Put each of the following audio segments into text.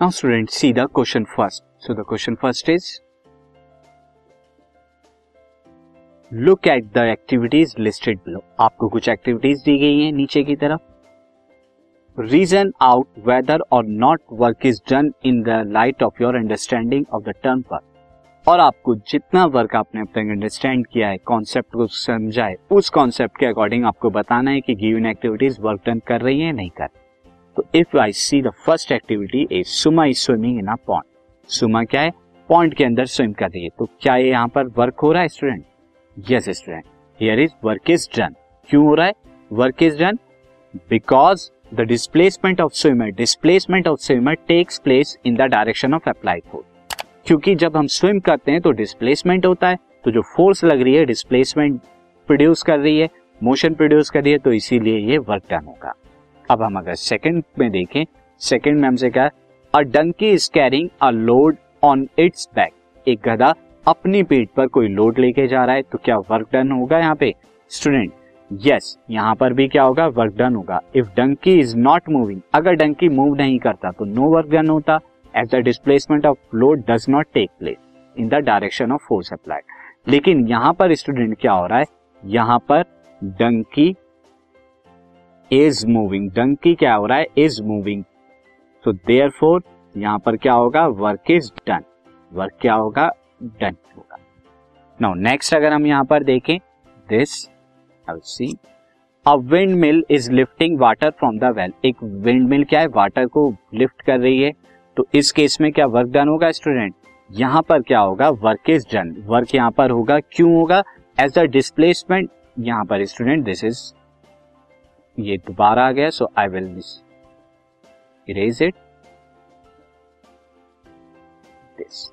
Now, students, see the question first. So, the question first is, look at the activities listed below. आपको कुछ activities दी गई हैं नीचे की तरफ़ reason out whether or not work is done in the light of your understanding of the term work और आपको जितना वर्क आपने अब तक अंडरस्टैंड किया है कॉन्सेप्ट को समझा है, उस कॉन्सेप्ट के अकॉर्डिंग आपको बताना है कि गिवन एक्टिविटीज़ वर्क डन कर रही है नहीं कर रही तो if I see the first activity is Suma is swimming in a pond Suma क्या है? पॉइंट के अंदर स्विम कर रही है। तो क्या ये यहाँ पर वर्क हो रहा है student yes student here is work is done क्यों हो रहा है? Work is done because the displacement of swimmer displacement of swimmer takes place in the direction of applied force क्योंकि जब हम स्विम करते हैं तो डिस्प्लेसमेंट होता है। तो जो फोर्स लग रही है डिस्प्लेसमेंट प्रोड्यूस कर रही है मोशन प्रोड्यूस कर रही है तो इसीलिए ये वर्क डन होगा। अब हम अगर सेकंड में देखें सेकंड में हमसे क्या है? A donkey is carrying a load on its back एक गधा अपनी पीठ पर कोई लोड लेके जा रहा है तो क्या वर्क डन होगा यहाँ पे? स्टूडेंट यस यहाँ पर भी क्या होगा? वर्क डन होगा। If donkey is not moving अगर डंकी मूव नहीं करता तो नो वर्क डन होता। As the displacement of load does not take place in the direction of force applied लेकिन यहाँ पर स्टूडेंट क्या हो रहा है? यहाँ पर डंकी इज़ मूविंग डंकी क्या हो रहा है? Is moving so therefore यहाँ पर क्या होगा? वर्क इज़ डन वर्क क्या होगा? डन होगा. नाउ नेक्स्ट अगर हम यहाँ पर देखें this see a windmill is lifting water from the well एक विंड मिल क्या है? वाटर को लिफ्ट कर रही है. तो इस केस में क्या वर्क डन होगा स्टूडेंट यहाँ पर क्या होगा? वर्क इज़ डन वर्क यहाँ पर होगा. क्यों होगा? एज द डिस्प्लेसमेंट यहाँ पर स्टूडेंट दिस इज़ ये दोबारा आ गया so I will miss erase it this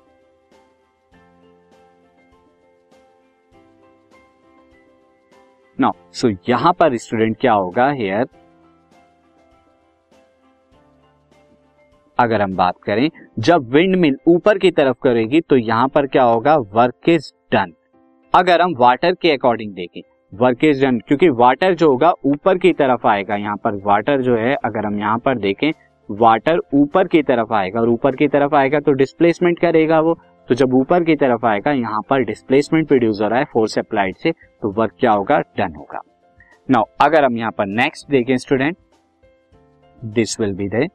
now so यहाँ पर स्टूडेंट क्या होगा हेयर अगर हम बात करें, जब विंड मिल ऊपर की तरफ़ करेगी तो यहाँ पर क्या होगा? वर्क इज़ डन अगर हम वाटर के अकॉर्डिंग देखें वर्क इज़ डन क्योंकि वाटर जो होगा ऊपर की तरफ़ आएगा। यहाँ पर वाटर जो है, अगर हम यहाँ पर देखें वाटर ऊपर की तरफ़ आएगा। और ऊपर की तरफ़ आएगा तो डिस्प्लेसमेंट करेगा वो? तो जब ऊपर की तरफ़ आएगा, यहाँ पर डिस्प्लेसमेंट प्रोड्यूस हो रहा है फोर्स अप्लाइड से तो वर्क क्या होगा? डन होगा। नाउ अगर हम यहाँ पर नेक्स्ट देखें student this will be the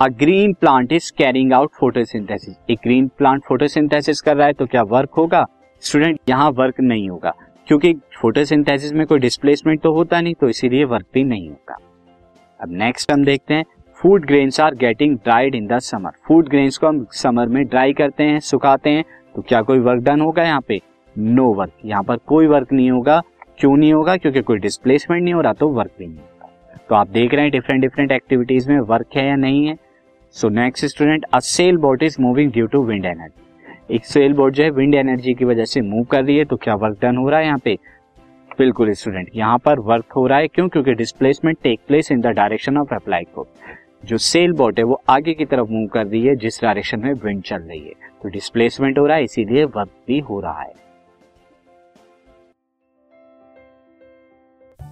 a green plant is carrying out photosynthesis एक ग्रीन प्लांट फोटोसिंथेसिस कर रहा है तो क्या वर्क होगा? स्टूडेंट यहाँ वर्क नहीं होगा। क्योंकि फोटोसिंथेसिस में कोई डिस्प्लेसमेंट तो होता नहीं तो इसीलिए वर्क भी नहीं होगा अब नेक्स्ट हम देखते हैं food grains are getting dried in the summer food grains को हम समर में ड्राई करते हैं, सुखाते हैं तो क्या कोई वर्क डन होगा यहाँ पे? नो वर्क यहाँ पर कोई वर्क नहीं होगा, क्यों नहीं होगा? क्योंकि कोई डिस्प्लेसमेंट नहीं हो रहा तो वर्क भी नहीं होगा। तो आप देख रहे हैं डिफरेंट डिफरेंट एक्टिविटीज़ में वर्क है या नहीं है। So next student a sail boat is moving due to wind energy एक सेल बोट जो है विंड एनर्जी की वजह से मूव कर रही है तो क्या वर्क डन हो रहा है यहाँ पे? बिल्कुल स्टूडेंट यहाँ पर वर्क हो रहा है। क्यों? क्योंकि displacement take place in the direction of applied को। जो सेल बोट है, वो आगे की तरफ़ मूव कर रही है, जिस डायरेक्शन में विंड चल रही है। तो डिस्प्लेसमेंट हो रहा है, इसीलिए वर्क भी हो रहा है।